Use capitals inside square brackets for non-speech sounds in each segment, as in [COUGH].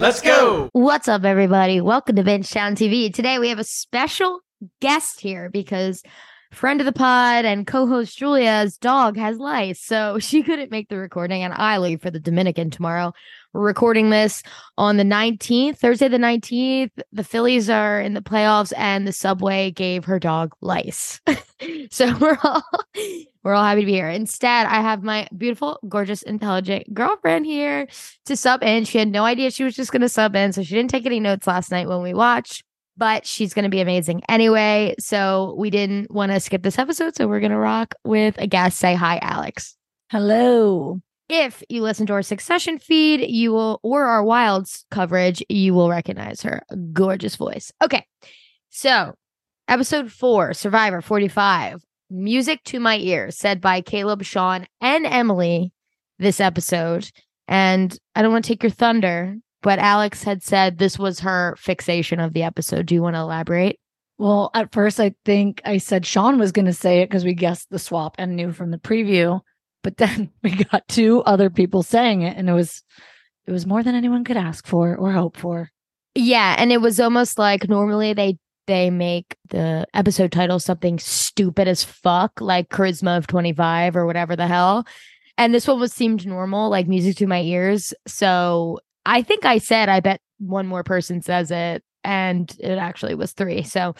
Let's go. What's up, everybody? Welcome to Bingetown TV. Today we have a special guest here because friend of the pod and co-host Julia's dog has lice, so [LAUGHS] she couldn't make the recording, and I leave for the Dominican tomorrow. We're recording this on the 19th, Thursday the 19th. The Phillies are in the playoffs, and the subway gave her dog lice. [LAUGHS] [LAUGHS] so we're all [LAUGHS] we're all happy to be here. Instead, I have my beautiful, gorgeous, intelligent girlfriend here to sub in. She had no idea she was just going to sub in, so she didn't take any notes last night when we watched. But she's going to be amazing anyway. So we didn't want to skip this episode. So we're going to rock with a guest. Say hi, Alex. Hello. If you listen to our Succession feed, you will, or our Wilds coverage, you will recognize her gorgeous voice. Okay. So episode four, Survivor 45, Music to My Ears, said by Caleb, Sean, and Emily this episode. And I don't want to take your thunder, but Alex had said this was her fixation of the episode. Do you want to elaborate? Well, at first, I think I said Sean was going to say it because we guessed the swap and knew from the preview. But [LAUGHS] then we got two other people saying it, and it was it was more than anyone could ask for or hope for. Yeah, and it was almost like normally they they make the episode title something stupid as fuck, like Charisma of 25 or whatever the hell. And this one was seemed normal, like music to my ears. So I think I said, I bet one more person says it, and it actually was three. So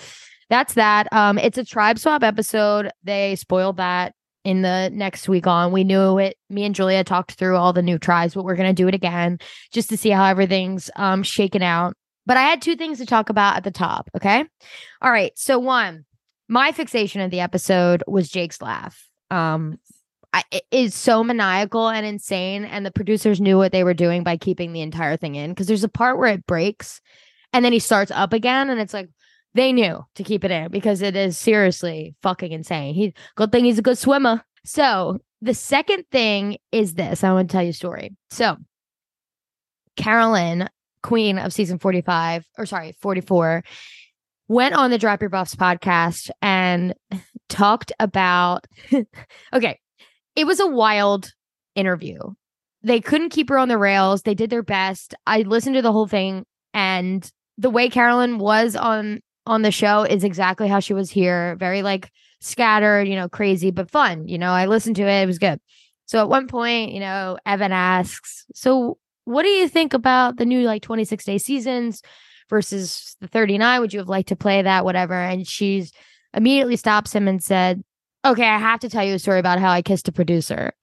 that's that. Um, it's a tribe swap episode. They spoiled that in the next week on. We knew it. Me and Julia talked through all the new tribes, but we're gonna do it again just to see how everything's um shaken out. But I had two things to talk about at the top. Okay. All right. So one, my fixation of the episode was Jake's laugh. Um, I, it is so maniacal and insane, and the producers knew what they were doing by keeping the entire thing in. Because there's a part where it breaks, and then he starts up again, and it's like they knew to keep it in because it is seriously fucking insane. He good thing he's a good swimmer. So the second thing is this. I want to tell you a story. So Carolyn queen of season 45 or sorry 44 went on the drop your buffs podcast and talked about [LAUGHS] okay it was a wild interview. They couldn't keep her on the rails. They did their best. I listened to the whole thing and the way carolyn was on on the show is exactly how she was here. Very like scattered you know crazy but fun you know i listened to it. It was good. So at one point you know evan asks so what do you think about the new like 26 day seasons versus the 39? Would you have liked to play that? Whatever. And she's immediately stops him and said, Okay, I have to tell you a story about how I kissed a producer. [LAUGHS]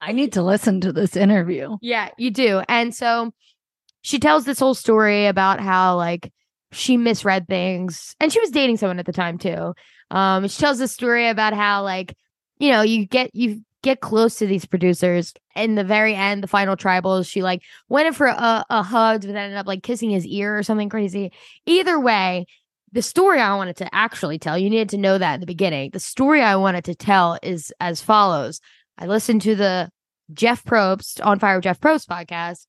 I need to listen to this interview. Yeah, you do. And so she tells this whole story about how like she misread things and she was dating someone at the time too. Um she tells this story about how like you know, you get you get close to these producers. In the very end, the final tribals, she like went in for a, a hug, but ended up like kissing his ear or something crazy. Either way, the story I wanted to actually tell, you needed to know that in the beginning. The story I wanted to tell is as follows. I listened to the Jeff Probst on Fire Jeff Probst podcast,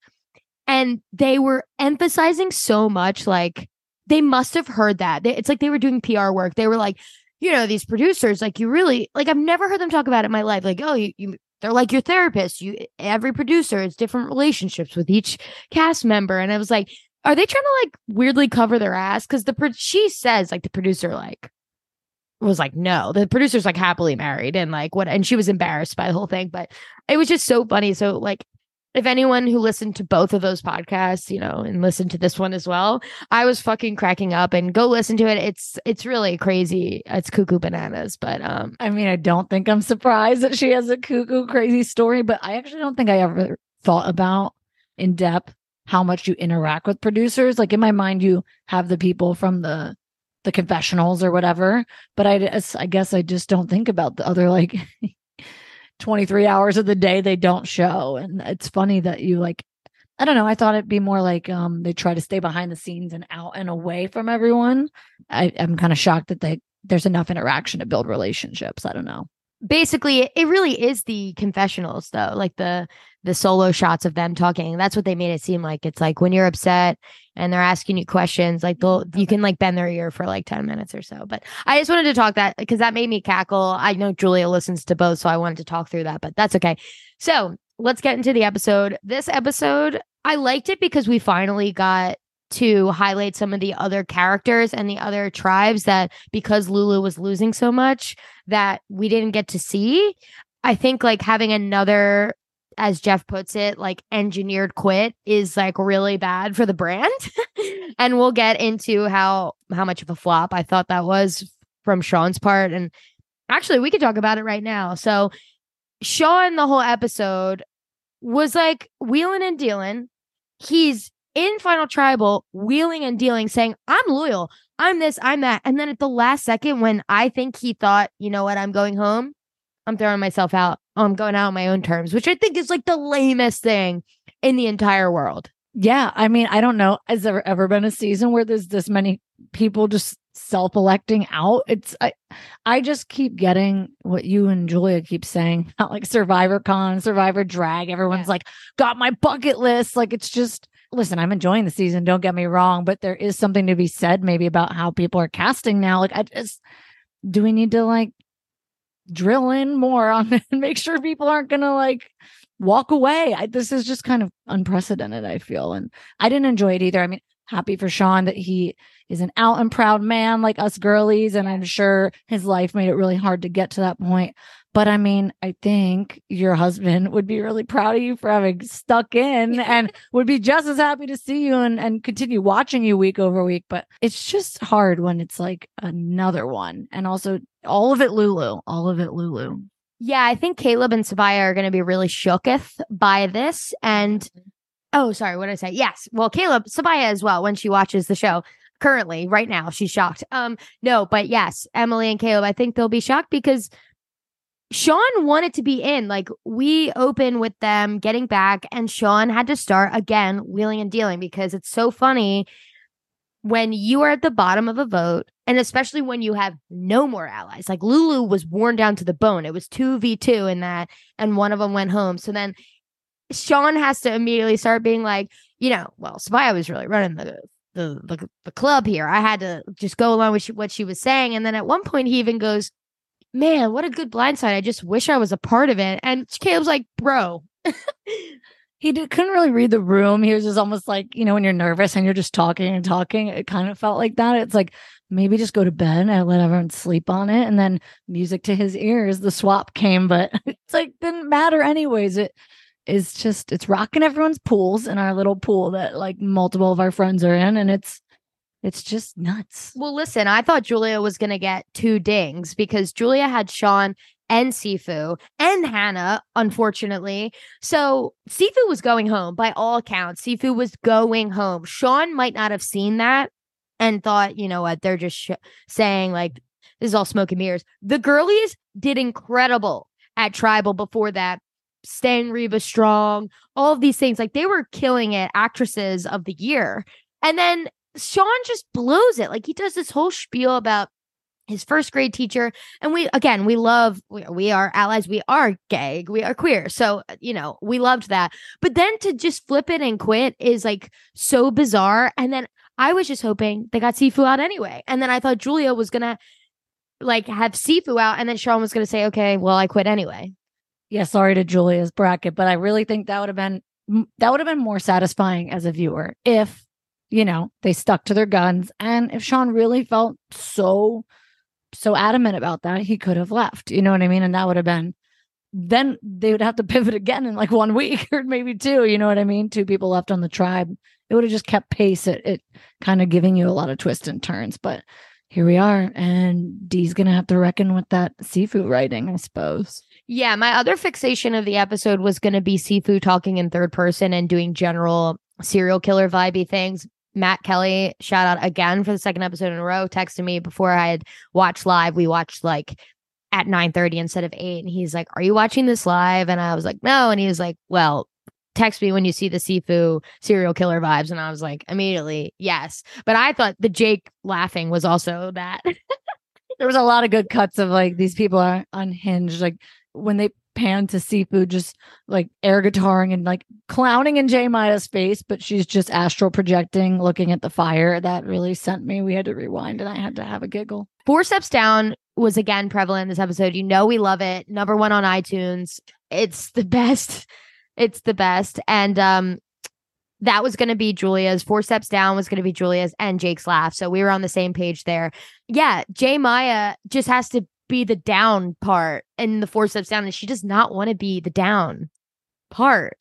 and they were emphasizing so much like they must have heard that. It's like they were doing PR work. They were like, you know, these producers, like you really like I've never heard them talk about it in my life. Like, oh, you, you they're like your therapist. You every producer it's different relationships with each cast member. And I was like, are they trying to like weirdly cover their ass? Because the she says like the producer like was like no the producer's like happily married and like what and she was embarrassed by the whole thing but it was just so funny so like if anyone who listened to both of those podcasts, you know, and listened to this one as well, I was fucking cracking up and go listen to it. It's it's really crazy. It's cuckoo bananas, but um I mean, I don't think I'm surprised that she has a cuckoo crazy story, but I actually don't think I ever thought about in depth how much you interact with producers. Like in my mind you have the people from the the confessionals or whatever, but I I guess I just don't think about the other like [LAUGHS] 23 hours of the day they don't show. And it's funny that you like, I don't know. I thought it'd be more like um they try to stay behind the scenes and out and away from everyone. I, I'm kind of shocked that they there's enough interaction to build relationships. I don't know basically it really is the confessionals though like the the solo shots of them talking that's what they made it seem like it's like when you're upset and they're asking you questions like they'll you can like bend their ear for like 10 minutes or so but i just wanted to talk that because that made me cackle i know julia listens to both so i wanted to talk through that but that's okay so let's get into the episode. This episode, I liked it because we finally got to highlight some of the other characters and the other tribes that because Lulu was losing so much that we didn't get to see. I think like having another as Jeff puts it, like engineered quit is like really bad for the brand. [LAUGHS] and we'll get into how how much of a flop I thought that was from Sean's part. And actually, we could talk about it right now. So Sean, the whole episode was like wheeling and dealing. He's in Final Tribal, wheeling and dealing, saying, I'm loyal. I'm this, I'm that. And then at the last second, when I think he thought, you know what, I'm going home, I'm throwing myself out. Um, I'm going out on my own terms, which I think is like the lamest thing in the entire world. Yeah. I mean, I don't know. Has there ever been a season where there's this many people just self-electing out? It's I I just keep getting what you and Julia keep saying about like Survivor Con, Survivor Drag. Everyone's yeah. like, got my bucket list. Like it's just listen, I'm enjoying the season, don't get me wrong, but there is something to be said maybe about how people are casting now. Like I just do we need to like drill in more on it [LAUGHS] and make sure people aren't going to like walk away. I, this is just kind of unprecedented, I feel. And I didn't enjoy it either. I mean, happy for Sean that he is an out and proud man like us girlies. And I'm sure his life made it really hard to get to that point. But I mean, I think your husband would be really proud of you for having stuck in [LAUGHS] and would be just as happy to see you and, and continue watching you week over week. But it's just hard when it's like another one. And also all of it Lulu, all of it Lulu. Yeah, I think Caleb and Sabiyah are going to be really shooketh by this. And oh, sorry, what did I say? Yes. Well, Caleb, Sabiyah as well, when she watches the show currently, right now, she's shocked. Um, no, but yes, Emily and Caleb, I think they'll be shocked because Sean wanted to be in. Like we open with them getting back, and Sean had to start again wheeling and dealing because it's so funny when you are at the bottom of a vote, and especially when you have no more allies. Like Lulu was worn down to the bone. It was two v two in that, and one of them went home. So then Sean has to immediately start being like, you know, well, Sabiyah was really running the the, the the club here. I had to just go along with what she was saying, and then at one point he even goes, man, what a good blindside. I just wish I was a part of it. And Caleb's like, bro. he did, couldn't really read the room. He was just almost like, you know, when you're nervous and you're just talking and talking, it kind of felt like that. It's like, maybe just go to bed and let everyone sleep on it. And then music to his ears, the swap came, but [LAUGHS] it's like, didn't matter anyways. It is just, it's rocking everyone's pools in our little pool that like multiple of our friends are in. And it's, it's just nuts. Well, listen, I thought Julia was going to get two dings because Julia had Sean and Sifu and Hannah, unfortunately. So Sifu was going home by all accounts. Sifu was going home. Sean might not have seen that and thought, you know what, they're just sh- saying like, this is all smoke and mirrors. The girlies did incredible at Tribal before that. Staying Reba strong, all of these things. Like they were killing it, actresses of the year. And then Sean just blows it. Like he does this whole spiel about his first grade teacher and we again we love we, are allies we are gay we are queer so uh, you know we loved that but then to just flip it and quit is like so bizarre and then i was just hoping they got sifu out anyway and then i thought julia was gonna like have sifu out and then sean was gonna say okay well i quit anyway yeah sorry to julia's bracket but i really think that would have been that would have been more satisfying as a viewer if you know, they stuck to their guns. And if Sean really felt so, so adamant about that, he could have left. You know what I mean? And that would have been, then they would have to [LAUGHS] pivot again in like one week or maybe two. You know what I mean? Two people left on the tribe. It would have just kept pace at it, kind of giving you a lot of twists and turns. But here we are. And Dee's going to have to reckon with that Sifu writing, I suppose. Yeah, my other fixation of the episode was going to be Sifu talking in third person and doing general serial killer vibey things. Matt Kelly, shout out again for the second episode in a row, texted me before I had watched live. We watched like at 9 30 instead of 8. And he's like, Are you watching this live? And I was like, No. And he was like, Well, text me when you see the Sifu serial killer vibes. And I was like, immediately, yes. But I thought the Jake laughing was also that. [LAUGHS] there was a lot of good cuts of like these people are unhinged. Like when they pan to Sifu just like air guitaring and like clowning in J Maya's face, but she's just astral projecting, looking at the fire. That really sent me. We had to rewind and I had to have a giggle. Four Steps Down was again prevalent in this episode. You know, we love it. Number one on iTunes. It's the best [LAUGHS] It's the best. And um that was going to be Julia's. Four steps down was going to be Julia's and Jake's laugh. So we were on the same page there. Yeah, J Maya just has to be the down part in the four steps down, and she does not want to be the down part.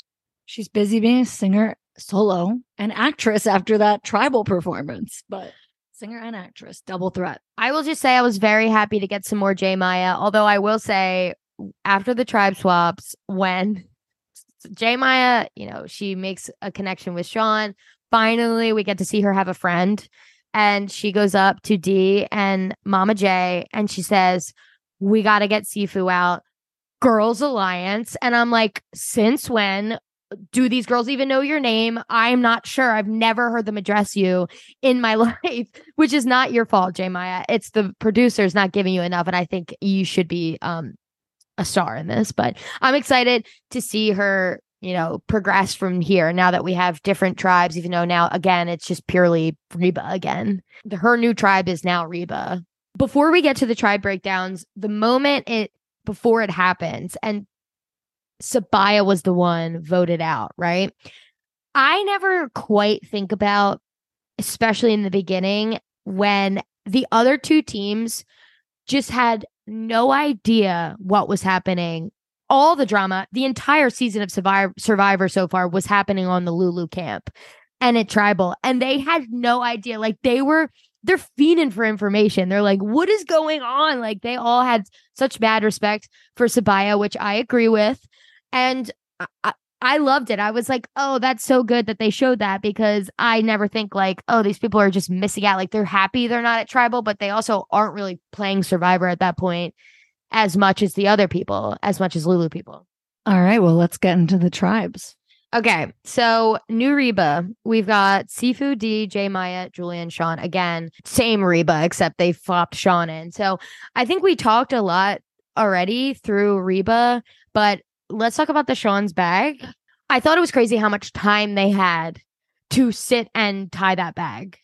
She's busy being a singer solo and actress after that tribal performance, but singer and actress, double threat. I will just say I was very happy to get some more J Maya, although I will say after the tribe swaps, when [LAUGHS] J Maya, you know, she makes a connection with Sean. Finally, we get to see her have a friend. And she goes up to D and Mama J and she says, We got to get Sifu out. Girls Alliance. And I'm like, Since when? Do these girls even know your name? I'm not sure. I've never heard them address you in my [LAUGHS] life, which is not your fault, J Maya. It's the producers not giving you enough. And I think you should be um a star in this, but I'm excited to see her, you know, progress from here now that we have different tribes, even though now, again, it's just purely Reba again. Her new tribe is now Reba. Before we get to the tribe breakdowns, the moment it, before it happens, and Sabiyah was the one voted out, right? I never quite think about, especially in the beginning, when the other two teams just had no idea what was happening. All the drama, the entire season of Survivor, Survivor so far was happening on the Lulu camp and at Tribal. And they had no idea. Like they were, they're fiending for information. They're like, what is going on? Like they all had such bad respect for Sabiyah, which I agree with. And I, I loved it. I was like, oh, that's so good that they showed that because I never think like, oh, these people are just missing out. Like they're happy they're not at tribal, but they also aren't really playing Survivor at that point as much as the other people, as much as Lulu people. All right. Well, let's get into the tribes. Okay. So new Reba, we've got Sifu, D, J Maya, Julian, Sean. Again, same Reba, except they flopped Sean in. So I think we talked a lot already through Reba, but let's talk about the Sean's bag. I thought it was crazy how much time they had to sit and tie that bag.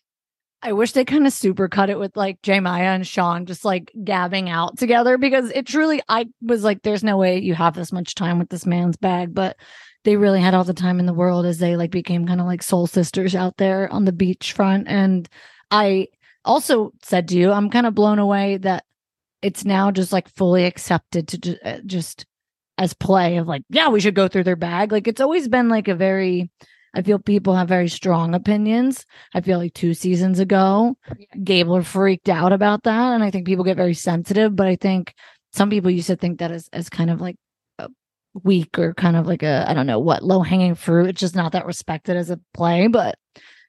I wish they kind of super cut it with like J Maya and Sean just like gabbing out together because it truly, I was like, there's no way you have this much time with this man's bag, but they really had all the time in the world as they like became kind of like soul sisters out there on the beachfront. And I also said to you, I'm kind of blown away that it's now just like fully accepted to ju- uh, just as play of like, yeah, we should go through their bag. Like it's always been like a very, I feel people have very strong opinions. I feel like two seasons ago, Gabler freaked out about that. And I think people get very sensitive, but I think some people used to think that as, as kind of like a weak or kind of like a, I don't know what, low hanging fruit. It's just not that respected as a play. But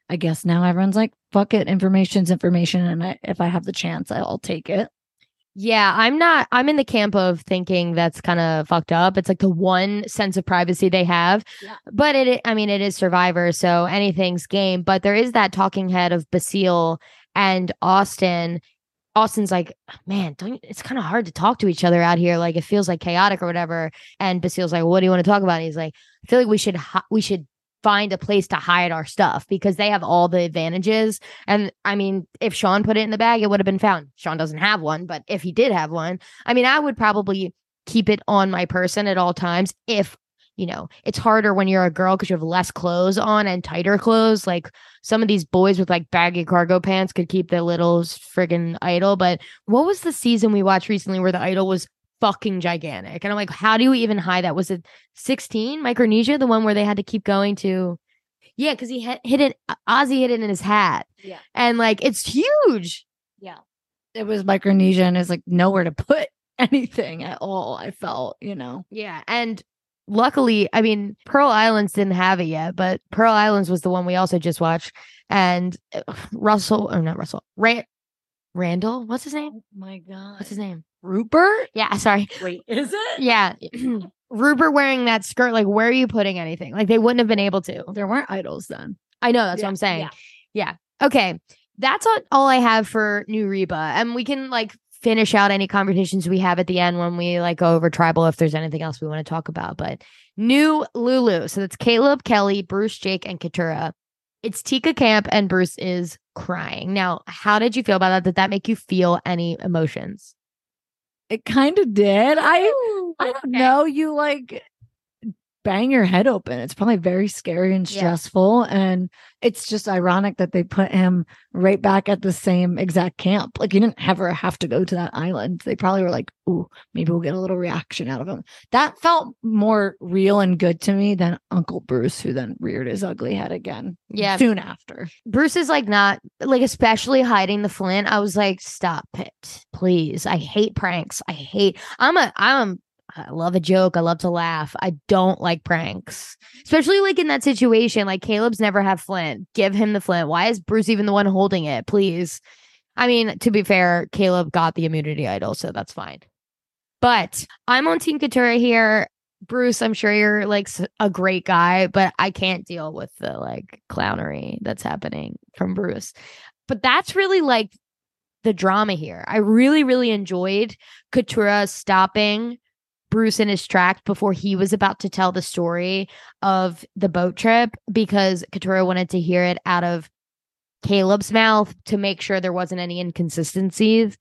I guess now everyone's like, fuck it. Information's information. And I, if I have the chance, I'll take it. Yeah, I'm not. I'm in the camp of thinking that's kind of fucked up. It's like the one sense of privacy they have. Yeah. But it, I mean, it is Survivor, so anything's game. But there is that talking head of Basile and Austin. Austin's like, man, don't. It's kind of hard to talk to each other out here. Like it feels like chaotic or whatever. And Basile's like, what do you want to talk about? And he's like, I feel like we should we should find a place to hide our stuff because they have all the advantages. And I mean, if Sean put it in the bag, it would have been found. Sean doesn't have one, but if he did have one, I mean, I would probably keep it on my person at all times if you know, it's harder when you're a girl because you have less clothes on and tighter clothes. Like some of these boys with like baggy cargo pants could keep their little friggin' idol. But what was the season we watched recently where the idol was fucking gigantic. And I'm like, how do you even hide that? Was it 16 Micronesia, the one where they had to keep going to? Yeah, because he hit, hit it. Ozzy hit it in his hat. Yeah. And like, it's huge. Yeah. It was Micronesia and it's like nowhere to put [LAUGHS] anything at all. I felt, you know. Yeah. And luckily, I mean, Pearl Islands didn't have it yet, but Pearl Islands was the one we also just watched. And uh, [SIGHS] Russell, or not Russell, Ray, Randall, what's his name? Oh my God. What's his name? Rupert? Yeah, sorry. Wait, is it? Yeah. [CLEARS THROAT] Rupert wearing that skirt, like, where are you putting anything? Like, they wouldn't have been able to. There weren't idols then. I know, that's Yeah, what I'm saying. yeah. Yeah. Okay. That's all, all I have for New Reba. And we can, like, finish out any conversations we have at the end when we, like, go over tribal if there's anything else we want to talk about. But new Lulu. So that's Caleb, Kelly, Bruce, Jake, and Katura. It's Tika Camp, and Bruce is crying. Now, how did you feel about that? Did that make you feel any emotions? It kind of did. I oh, I don't Okay. know. You like bang your head open. It's probably very scary and Yeah. stressful. And it's just ironic that they put him right back at the same exact camp. Like he didn't ever have to go to that island. They probably were like, ooh, maybe we'll get a little reaction out of him. That felt more real and good to me than Uncle Bruce, who then reared his ugly head again Yeah. soon after. Bruce is like not like especially hiding the flint. I was like, stop it, please. I hate pranks. I hate. I'm a. I'm. I love a joke. I love to laugh. I don't like pranks, especially like in that situation. Like Caleb's never have flint. Give him the flint. Why is Bruce even the one holding it? Please. I mean, to be fair, Caleb got the immunity idol, so that's fine. But I'm on Team Katura here. Bruce, I'm sure you're like a great guy, but I can't deal with the like clownery that's happening from Bruce. But that's really like the drama here. I really, really enjoyed Katura stopping Bruce in his tracks before he was about to tell the story of the boat trip because Katura wanted to hear it out of Caleb's mouth to make sure there wasn't any inconsistencies.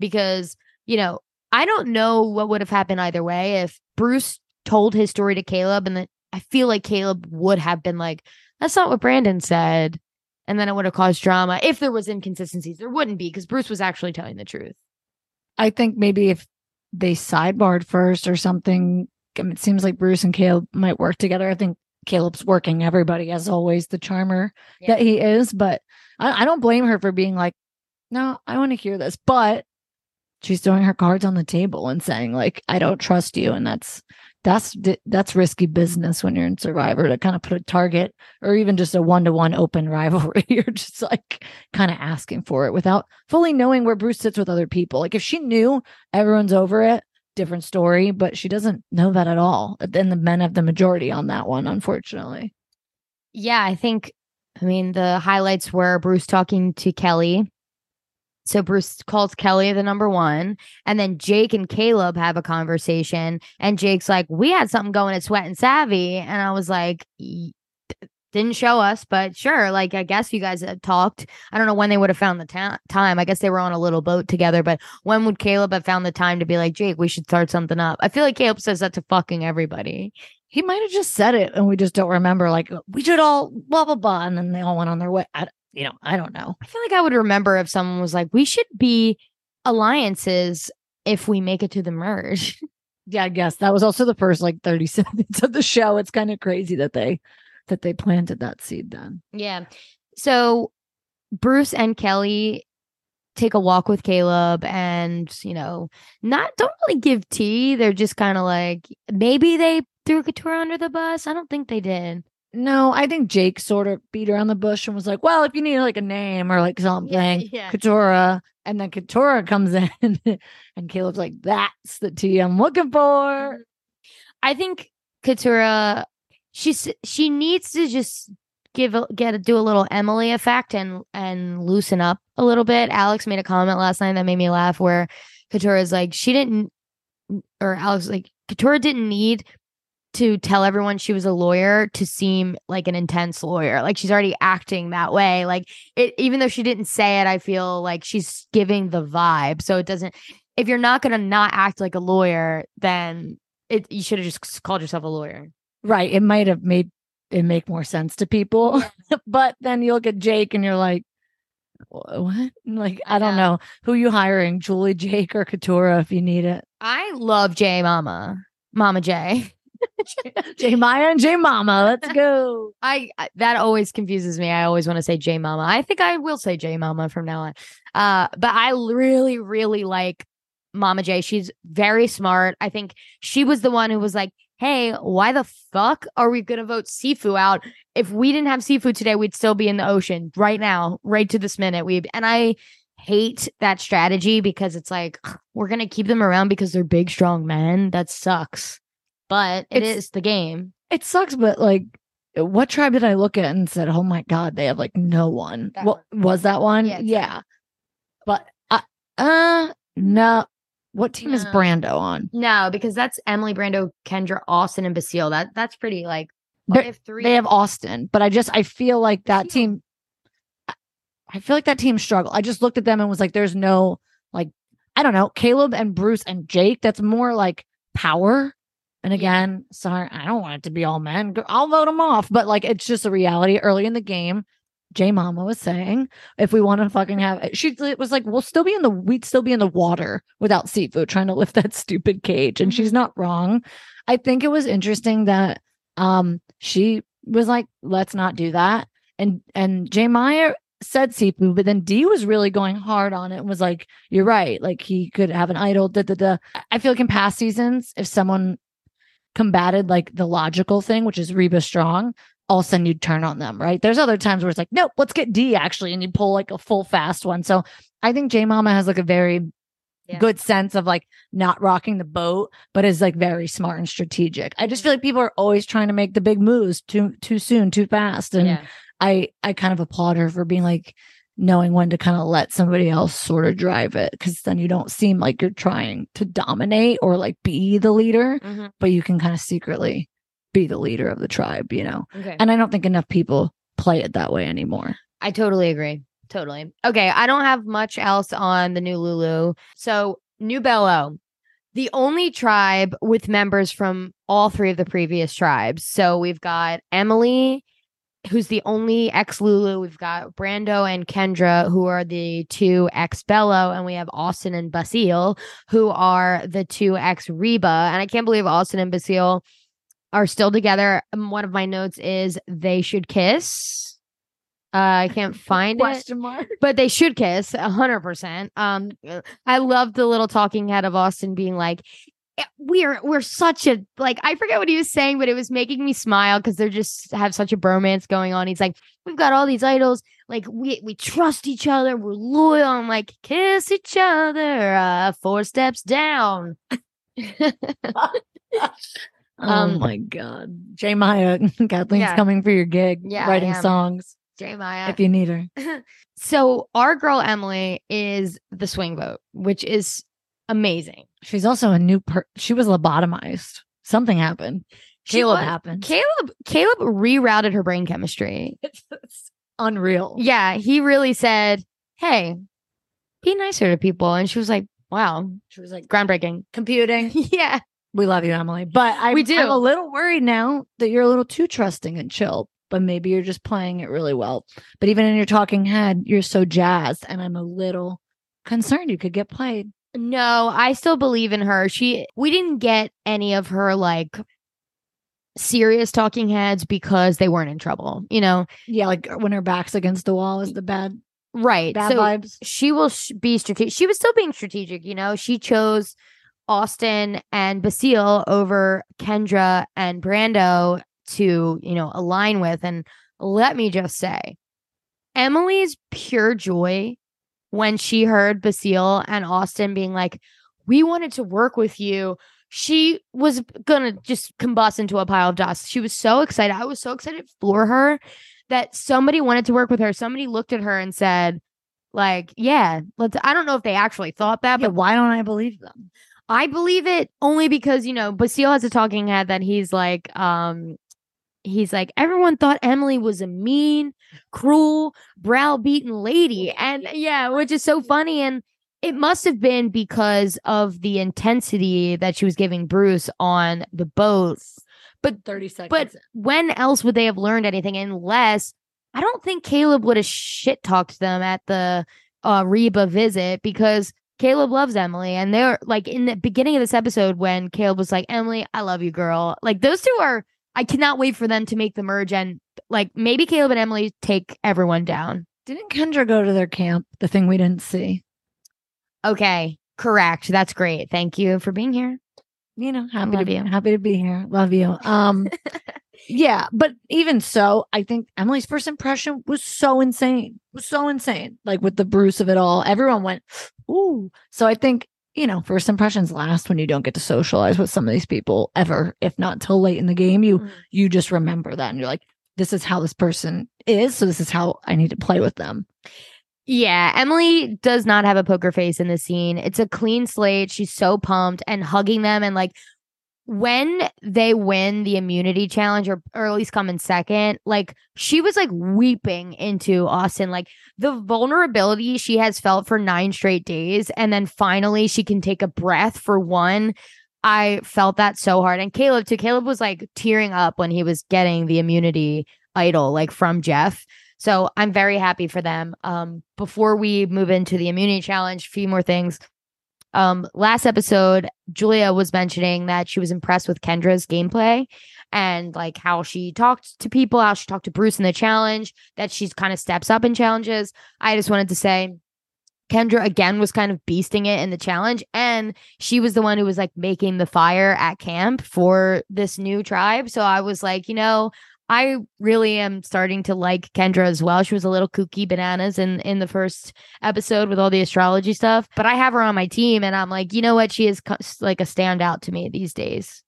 Because, you know, I don't know what would have happened either way if Bruce told his story to Caleb and then I feel like Caleb would have been like, that's not what Brandon said. And then it would have caused drama if there was inconsistencies. There wouldn't be because Bruce was actually telling the truth. I think maybe if they sidebarred first or something, I mean, it seems like Bruce and Caleb might work together. I think Caleb's working everybody as always, the charmer Yeah. that he is. But I, I don't blame her for being like, no, I want to hear this. But she's throwing her cards on the table and saying, like, I don't trust you. And that's that's that's risky business when you're in Survivor to kind of put a target or even just a one to one open [LAUGHS] rivalry. You're just like kind of asking for it without fully knowing where Bruce sits with other people. Like if she knew everyone's over it, different story, but she doesn't know that at all. Then the men have the majority on that one, unfortunately. Yeah, I think, I mean, the highlights were Bruce talking to Kelly. So Bruce calls Kelly the number one. And then Jake and Caleb have a conversation. And Jake's like, We had something going at Sweat and Savvy. And I was like, didn't show us, but sure. Like, I guess you guys had talked. I don't know when they would have found the ta- time. I guess they were on a little boat together, but when would Caleb have found the time to be like, Jake, we should start something up? I feel like Caleb says that to fucking everybody. He might have just said it and we just don't remember, like, we should all blah, blah, blah. And then they all went on their way. I, you know, I don't know. I feel like I would remember if someone was like, we should be alliances if we make it to the merge. [LAUGHS] Yeah, I guess that was also the first like 30 [LAUGHS] seconds of the show. It's kind of crazy that they that they planted that seed then. yeah. So Bruce and Kelly take a walk with Caleb and, you know, not don't really give tea. They're just kind of like maybe they threw Katura under the bus. I don't think they did. No, I think Jake sort of beat around the bush and was like, well, if you need like a name or like something, yeah. Katura. And then Katura comes in [LAUGHS] and Caleb's like, that's the tea I'm looking for. Mm-hmm. I think Katura, she's she needs to just give a, get a, do a little Emily effect and and loosen up a little bit. Alex made a comment last night that made me laugh, where Katura is like she didn't, or Alex like Katura didn't need to tell everyone she was a lawyer to seem like an intense lawyer. Like she's already acting that way. Like it, even though she didn't say it, I feel like she's giving the vibe. So it doesn't. If you're not gonna not act like a lawyer, then it you should have just called yourself a lawyer. Right. It might have made it make more sense to people. [LAUGHS] but then you look at Jake and you're like, what? Like, I don't Yeah. know. Who you hiring? Julie, Jake, or Katura if you need it? I love J Mama, Mama J. [LAUGHS] J Maya and J Mama. Let's go. [LAUGHS] I I- that always confuses me. I always want to say J Mama. I think I will say J Mama from now on. Uh, but I really, really like Mama J. She's very smart. I think she was the one who was like, "Hey, why the fuck are we gonna vote Sifu out? If we didn't have seafood today, we'd still be in the ocean right now, right to this minute." We and I hate that strategy because it's like we're gonna keep them around because they're big, strong men. That sucks. But it It's- is the game. It sucks, but like, what tribe did I look at and said, "Oh my god, they have like no one"? That What was that one? Yeah, Yeah, but uh, uh, no. What team is Brando on? No, because that's Emily Brando, Kendra, Austin, and Basile. That that's pretty like They're- have three. They have Austin, but I just I feel like that team. I- I feel like that team struggle. I just looked at them and was like, "There's no like, I don't know, Caleb and Bruce and Jake. That's more like power." And again, sorry, I don't want it to be all men. I'll vote them off, but like it's just a reality. Early in the game, J Mama was saying, if we want to fucking have, she was like, we'll still be in the, we'd still be in the water without seafood, trying to [LAUGHS] lift that stupid cage, and she's not wrong. I think it was interesting that um she was like, let's not do that, and and J Maya said seafood, but then D was really going hard on it and was like, you're right, like he could have an idol. Da, da, da. I feel like in past seasons, if someone combated like the logical thing, which is Reba Strong, all of a sudden you'd turn on them, right? There's other times where it's like, nope, let's get D actually, and you pull like a full fast one. So I think J Mama has like a very Yeah. good sense of like not rocking the boat, but is like very smart and strategic. I just feel like people are always trying to make the big moves too too soon, too fast. And yeah. I I kind of applaud her for being like knowing when to kind of let somebody else sort of drive it because then you don't seem like you're trying to dominate or like be the leader, Mhm. but you can kind of secretly be the leader of the tribe, you know. Okay. And I don't think enough people play it that way anymore. I totally agree. Totally. Okay. I don't have much else on the new Lulu. So, New Belo, the only tribe with members from all three of the previous tribes. So, we've got Emily, who's the only ex Lulu. We've got Brando and Kendra, who are the two ex Belo. And we have Austin and Basile, who are the two ex Reba. And I can't believe Austin and Basile are still together. Um, One of my notes is they should kiss. Uh, I can't [LAUGHS] find it, mark. but they should kiss a hundred percent. Um, I love the little talking head of Austin being like, "Eh, "We're we're such a like." I forget what he was saying, but it was making me smile because they're just have such a bromance going on. He's like, "We've got all these idols, like we we trust each other, we're loyal." I'm like, "Kiss each other, uh, four steps down." [LAUGHS] oh Um, my god. J Maya, [LAUGHS] Kathleen's Yeah. coming for your gig, Yeah, writing songs Jeremiah. if you need her. [LAUGHS] so our girl Emily is the swing vote, which is amazing. She's also a new per she was lobotomized. Something happened. She Caleb was- happened. Caleb Caleb rerouted her brain chemistry. [LAUGHS] it's, it's unreal. Yeah, he really said, "Hey, be nicer to people," and she was like, "Wow, She was like groundbreaking." computing. [LAUGHS] yeah, We love you, Emily. But I, We do. I'm a little worried now that you're a little too trusting and chill. But maybe you're just playing it really well. But even in your talking head, you're so jazzed, and I'm a little concerned you could get played. No, I still believe in her. She we didn't get any of her like serious talking heads because they weren't in trouble, you know. Yeah, like uh, when her back's against the wall is the bad Right. bad so vibes. she will sh- be strategic. She was still being strategic, you know. She chose Austin and Basile over Kendra and Brando to, you know, align with. And let me just say, Emily's pure joy when she heard Basile and Austin being like, "We wanted to work with you." She was gonna just combust into a pile of dust. She was so excited. I was so excited for her that somebody wanted to work with her. Somebody looked at her and said, like, yeah, let's I don't know if they actually thought that, Yeah, but why don't I believe them? I believe it only because, you know, Basile has a talking head that he's like, um, he's like, everyone thought Emily was a mean, cruel, browbeaten lady. And yeah, which is so funny. And it must have been because of the intensity that she was giving Bruce on the boat. But 30 seconds. but when else would they have learned anything unless I don't think Caleb would have shit talked them at the uh, Reba visit because Caleb loves Emily. And they're like in the beginning of this episode when Caleb was like, Emily, I love you, girl. Like those two are, I cannot wait for them to make the merge and like maybe Caleb and Emily take everyone down. didn't Kendra go to their camp? The thing we didn't see. Okay, correct. That's great. Thank you for being here. You know, happy Love to you. happy to be here. Love you. Um [LAUGHS] yeah, but even so, I think Emily's first impression was so insane. Was so insane. Like with the Bruce of it all. Everyone went, ooh. So I think, you know, first impressions last when you don't get to socialize with some of these people ever, if not till late in the game. You Mhm. you just remember that and you're like, this is how this person is. So this is how I need to play with them. Yeah, Emily does not have a poker face in the scene. It's a clean slate. She's so pumped and hugging them and like when they win the immunity challenge or, or at least come in second, like she was like weeping into Austin. Like the vulnerability she has felt for nine straight days. And then finally she can take a breath for one. I felt that so hard. And Caleb too. Caleb was like tearing up when he was getting the immunity idol, like from Jeff. So I'm very happy for them. Um, before we move into the immunity challenge, a few more things. Um, last episode, Julia was mentioning that she was impressed with Kendra's gameplay and like how she talked to people, how she talked to Bruce in the challenge, that she's kind of steps up in challenges. I just wanted to say Kendra again was kind of beasting it in the challenge. And she was the one who was like making the fire at camp for this new tribe. So I was like, you know, I really am starting to like Kendra as well. She was a little kooky bananas in in the first episode with all the astrology stuff, but I have her on my team, and I'm like, you know what? She is co- like a standout to me these days.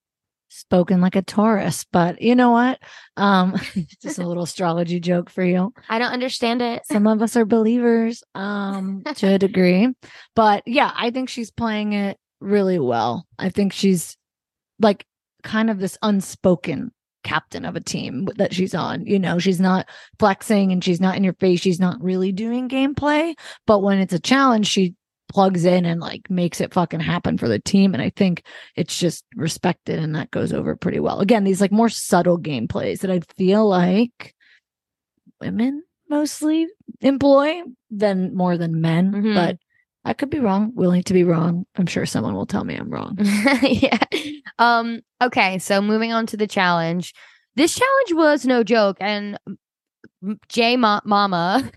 Spoken like a Taurus, but you know what? Um, [LAUGHS] [LAUGHS] just a little astrology joke for you. I don't understand it. Some of us are believers, um, [LAUGHS] to a degree, but yeah, I think she's playing it really well. I think she's like kind of this unspoken captain of a team that she's on. You know, she's not flexing and she's not in your face. She's not really doing gameplay. But when it's a challenge, she plugs in and like makes it fucking happen for the team. And I think it's just respected and that goes over pretty well. Again, these like more subtle gameplays that I feel like women mostly employ than more than men. Mhm. But I could be wrong, willing to be wrong. I'm sure someone will tell me I'm wrong. [LAUGHS] yeah. Um, okay, so moving on to the challenge. This challenge was no joke, and J Ma- Mama,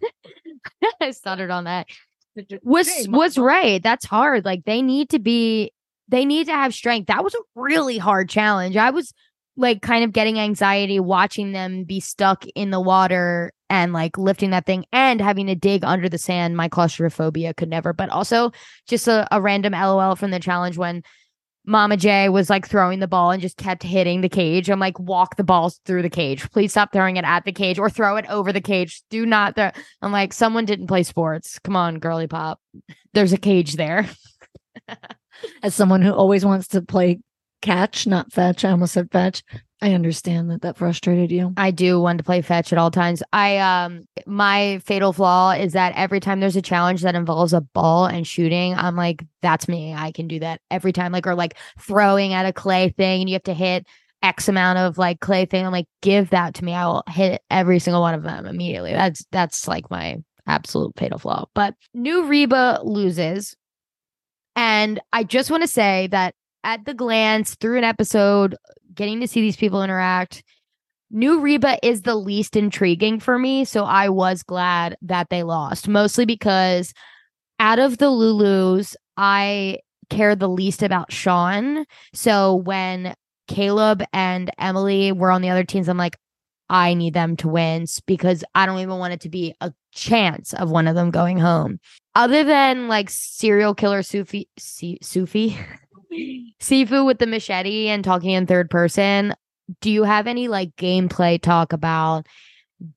[LAUGHS] I stuttered on that. Was was right. That's hard. Like they need to be, they need to have strength. That was a really hard challenge. I was like kind of getting anxiety watching them be stuck in the water and like lifting that thing and having to dig under the sand. My claustrophobia could never. But also just a, a random LOL from the challenge when Mama J was like throwing the ball and just kept hitting the cage. I'm like, walk the balls through the cage. Please stop throwing it at the cage or throw it over the cage. Do not throw. I'm like, someone didn't play sports. Come on, girly pop. There's a cage there. [LAUGHS] As someone who always wants to play catch, not fetch, I almost said fetch. I understand that that frustrated you. I do want to play fetch at all times. I um my fatal flaw is that every time there's a challenge that involves a ball and shooting, I'm like, that's me. I can do that every time. Like or like throwing at a clay thing and you have to hit X amount of like clay thing. I'm like, give that to me. I will hit every single one of them immediately. That's that's like my absolute fatal flaw. But new Reba loses. And I just want to say that at the glance through an episode, getting to see these people interact, New Reba is the least intriguing for me. So I was glad that they lost, mostly because out of the Lulus, I care the least about Sean. So when Caleb and Emily were on the other teams, I'm like, I need them to win because I don't even want it to be a chance of one of them going home. Other than like serial killer Sufi, Sufi, [LAUGHS] Sifu with the machete and talking in third person, do you have any like gameplay talk about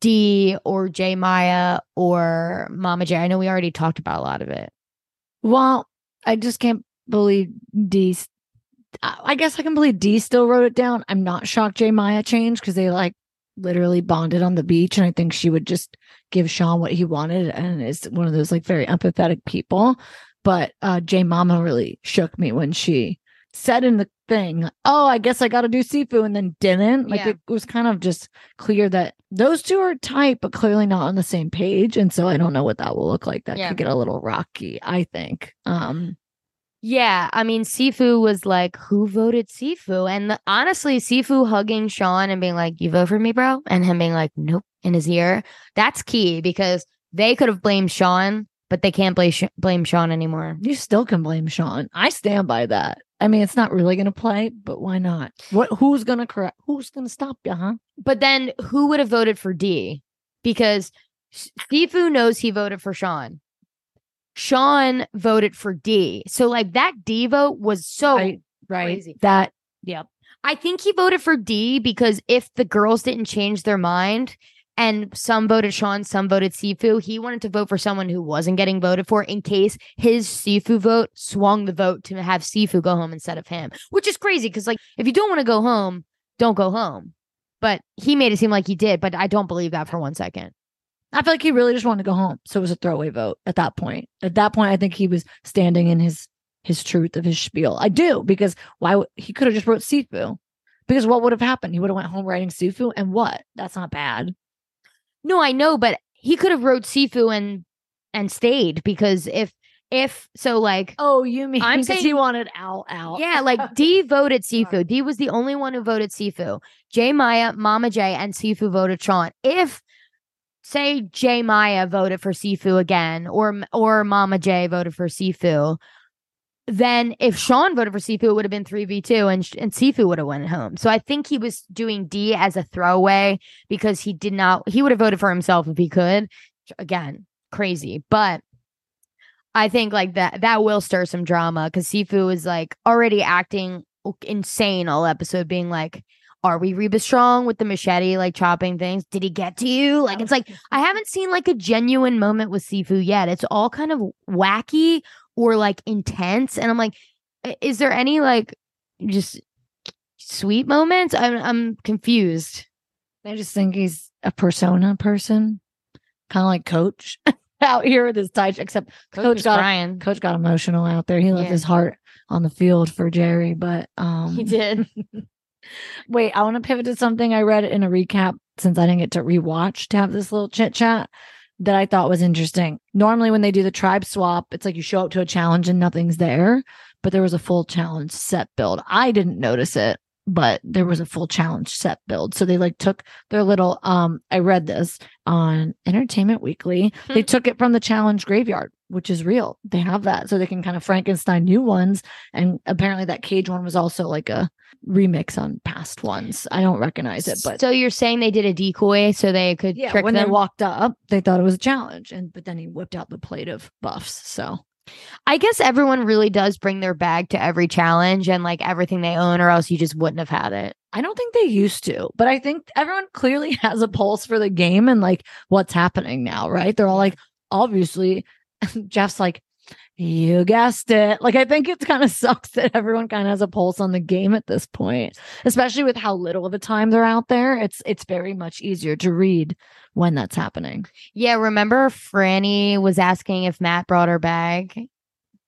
D or J Maya or Mama J? I know we already talked about a lot of it. Well, I just can't believe D. I guess I can believe D still wrote it down. I'm not shocked J Maya changed because they like literally bonded on the beach, and I think she would just give Sean what he wanted, and is one of those like very empathetic people. But uh J Mama really shook me when she said in the thing, "Oh, I guess I got to do Sifu," and then didn't. Like Yeah. it was kind of just clear that those two are tight, but clearly not on the same page, and so I don't know what that will look like. That Yeah. could get a little rocky, I think. Um. Yeah, I mean, Sifu was like, "Who voted Sifu?" And the, honestly, Sifu hugging Sean and being like, "You vote for me, bro," and him being like, "Nope," in his ear. That's key because they could have blamed Sean, but they can't blame blame Sean anymore. You still can blame Sean. I stand by that. I mean, it's not really going to play, but why not? What? Who's going to correct? Who's going to stop you, huh? But then, who would have voted for D? Because Sifu knows he voted for Sean. Sean voted for D. So, like that D vote was so right, right. crazy. That. Yep. I think he voted for D because if the girls didn't change their mind and some voted Sean, some voted Sifu, he wanted to vote for someone who wasn't getting voted for in case his Sifu vote swung the vote to have Sifu go home instead of him, which is crazy because, like, if you don't want to go home, don't go home. But he made it seem like he did, but I don't believe that for one second. I feel like he really just wanted to go home, so it was a throwaway vote at that point. At that point, I think he was standing in his his truth of his spiel. I do because why he could have just wrote Sifu. Because what would have happened? He would have went home writing Sifu and what? That's not bad. No, I know, but he could have wrote Sifu and and stayed because if if so like Oh, you mean I'm saying- he wanted Al out. yeah, like [LAUGHS] Dee voted Sifu. Dee was the only one who voted Sifu. J Maya, Mama J, and Sifu voted Sean. If say J Maya voted for Sifu again, or or Mama J voted for Sifu, then if Sean voted for Sifu, it would have been three v two, and sh- and Sifu would have went home. So I think he was doing Dee as a throwaway because he did not. He would have voted for himself if he could. Again, crazy, but. I think like that that will stir some drama because Sifu is like already acting insane all episode, being like, "Are we Reba Strong with the machete, like chopping things? Did he get to you?" Like it's like I haven't seen like a genuine moment with Sifu yet. It's all kind of wacky or like intense, and I'm like, is there any like just sweet moments? I'm I'm confused. I just think he's a persona person, kind of like Coach [LAUGHS] out here with his tie, except Coach was got crying. Coach got emotional out there. He left Yeah. his heart on the field for Jerry, but um He did. [LAUGHS] Wait, I want to pivot to something I read in a recap since I didn't get to rewatch to have this little chit chat that I thought was interesting. Normally, when they do the tribe swap, it's like you show up to a challenge and nothing's there, but there was a full challenge set build. I didn't notice it, but there was a full challenge set build. So they like took their little um I read this on Entertainment Weekly. They Hmm. took it from the challenge graveyard, which is real. They have that so they can kind of Frankenstein new ones and apparently that cage one was also like a remix on past ones. I don't recognize it, but so you're saying they did a decoy so they could yeah, trick when them? they walked up, they thought it was a challenge, and but then he whipped out the plate of buffs. So I guess everyone really does bring their bag to every challenge and like everything they own, or else you just wouldn't have had it. I don't think they used to, but I think everyone clearly [LAUGHS] has a pulse for the game and like what's happening now, right? They're all like, obviously, [LAUGHS] Jeff's like, you guessed it. Like, I think it kind of [LAUGHS] sucks that everyone kind of has a pulse on the game at this point, especially with how little of a time they're out there. It's it's very much easier to read when that's happening. Yeah, remember Frannie was asking if Matt brought her bag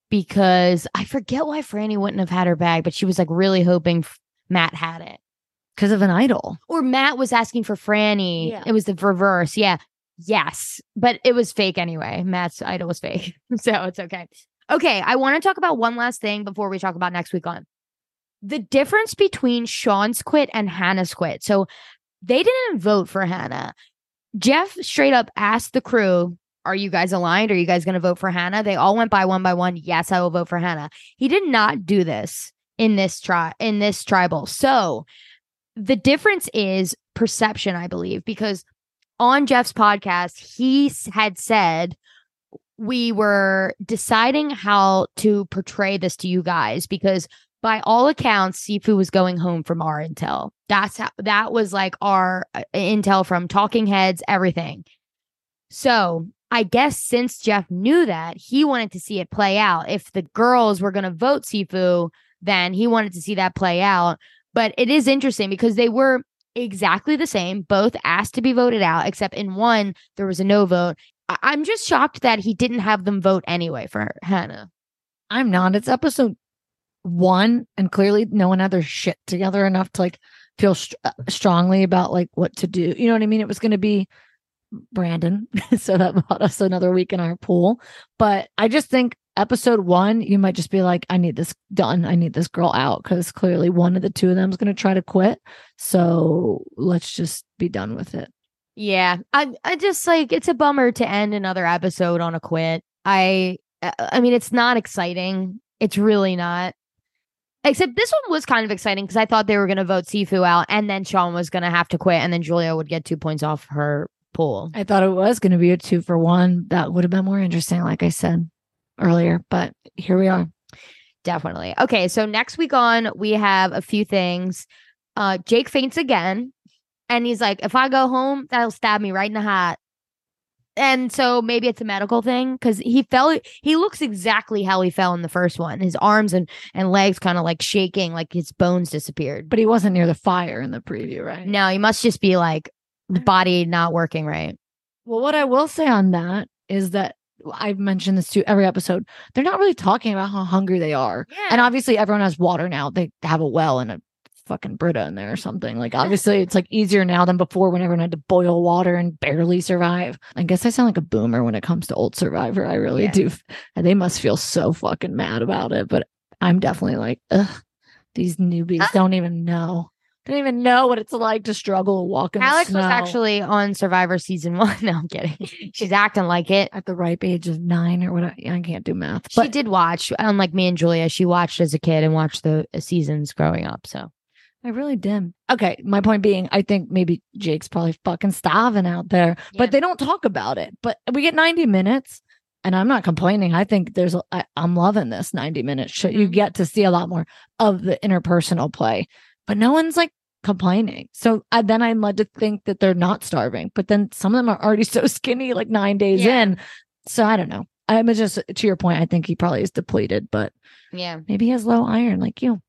because I forget why Frannie wouldn't have had her bag, but she was like really hoping f- Matt had it. Because of an idol. Or Matt was asking for Frannie. Yeah. It was the reverse. Yeah. Yes. But it was fake anyway. Matt's idol was fake. [LAUGHS] so it's okay. Okay. I want to talk about one last thing before we talk about next week on the difference between Sean's quit and Hannah's quit. So they didn't vote for Hannah. Jeff straight up asked the crew, Are you guys aligned? Are you guys going to vote for Hannah? They all went by one by one. Yes, I will vote for Hannah. He did not do this in this tri in this tribal. So the difference is perception, I believe, because on Jeff's podcast, he had said we were deciding how to portray this to you guys because by all accounts, Sifu was going home from our intel. That's how that was like our uh, intel from talking heads, everything. So I guess since Jeff knew that, he wanted to see it play out. If the girls were going to vote Sifu, then he wanted to see that play out. But it is interesting because they were exactly the same, both asked to be voted out, except in one, there was a no vote. I- I'm just shocked that he didn't have them vote anyway for Hannah. I'm not. It's episode one, and clearly no one had their shit together enough to like feel str- uh, strongly about like what to do. You know what I mean? It was going to be Brandon, [LAUGHS] so that brought us another week in our pool. But I just think episode one, you might just be like, I need this done. I need this girl out because clearly one of the two of them is going to try to quit. So let's just be done with it. Yeah, I I just like it's a bummer to end another episode on a quit. I uh, I mean it's not exciting. It's really not. Except this one was kind of exciting because I thought they were going to vote Sifu out and then Sean was going to have to quit and then Julia would get two points off her pool. I thought it was going to be a two for one. That would have been more interesting, like I said earlier. But here we are. Definitely. Okay, so next week on we have a few things. Uh Jake faints again and he's like if I go home that'll stab me right in the heart. And so maybe it's a medical thing cuz he fell he looks exactly how he fell in the first one. His arms and and legs kind of like shaking like his bones disappeared. But he wasn't near the fire in the preview, right? No, he must just be like the body not working right. Well, what I will say on that is that I've mentioned this to every episode. They're not really talking about how hungry they are. Yeah. And obviously everyone has water now. They have a well and a fucking Brita in there or something. Like obviously it's like easier now than before when everyone had to boil water and barely survive. I guess I sound like a boomer when it comes to old survivor. I really Yeah. do. And they must feel so fucking mad about it. But I'm definitely like, ugh, these newbies don't even know. Don't even know what it's like to struggle walking. Alex was actually on Survivor season one. [LAUGHS] No, I'm kidding. She's acting like it. at the ripe age of nine or whatever. I can't do math. She But did watch, unlike me and Julia, she watched as a kid and watched the seasons growing up. So I really did. Okay. My point being, I think maybe Jake's probably fucking starving out there, Yeah. but they don't talk about it. But we get 90 minutes and I'm not complaining. I think there's, I, am loving this 90 minutes. show. You mm-hmm. get to see a lot more of the interpersonal play, but no one's like complaining. So uh, I, then I'm led to think that they're not starving, but then some of them are already [LAUGHS] so skinny, like nine days Yeah. in. So I don't know. I'm just uh, to your point. I think he probably is depleted, but yeah. maybe he has low iron like you.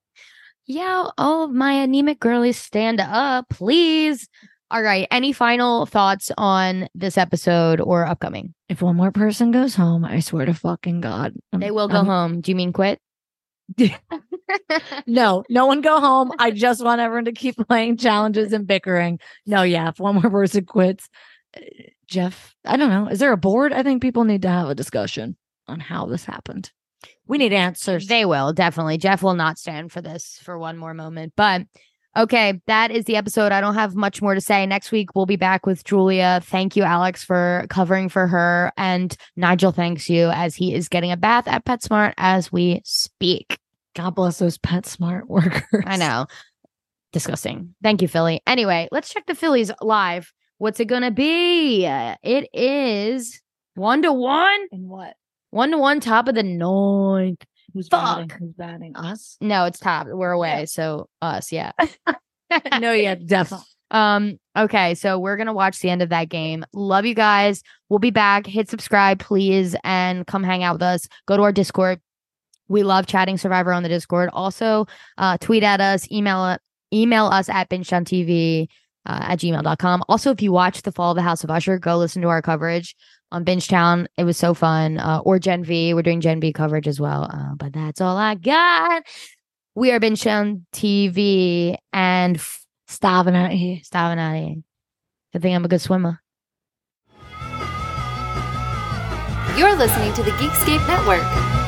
Yeah. Oh, my anemic girlies, stand up, please. All right. Any final thoughts on this episode or upcoming? If one more person goes home, I swear to fucking God. I'm- They will go I'm- home. Do you mean quit? [LAUGHS] No, no one go home. I just want everyone to keep [LAUGHS] playing challenges and bickering. No, yeah, if one more person quits, uh, Jeff, I don't know. Is there a board? I think people need to have a discussion on how this happened. We need answers. They will definitely. Jeff will not stand for this for one more moment. But okay, that is the episode. I don't have much more to say. Next week we'll be back with Julia. Thank you, Alex, for covering for her, and Nigel thanks you as he is getting a bath at PetSmart as we speak. God bless those pet smart workers. I know, disgusting. Thank you, Philly. Anyway, let's check the Phillies live. What's it gonna be? Uh, It is one to one, And what? one to one, top of the ninth. Who's Fuck. batting? Who's batting? Us? No, it's top. We're away, so us, yeah. [LAUGHS] no, yeah, [LAUGHS] definitely. Um, okay, so we're gonna watch the end of that game. Love you guys. We'll be back. Hit subscribe, please, and come hang out with us. Go to our Discord. We love chatting Survivor on the Discord. Also, uh, tweet at us, email email us at bingetowntv uh, at gmail.com. Also, if you watch The Fall of the House of Usher, go listen to our coverage on Bingetown. It was so fun. Uh, or Gen V. We're doing Gen V coverage as well. Uh, but that's all I got. We are Bingetown TV and f- Starving out here. Starving out here. Good thing I'm a good swimmer. You're listening to the Geekscape Network.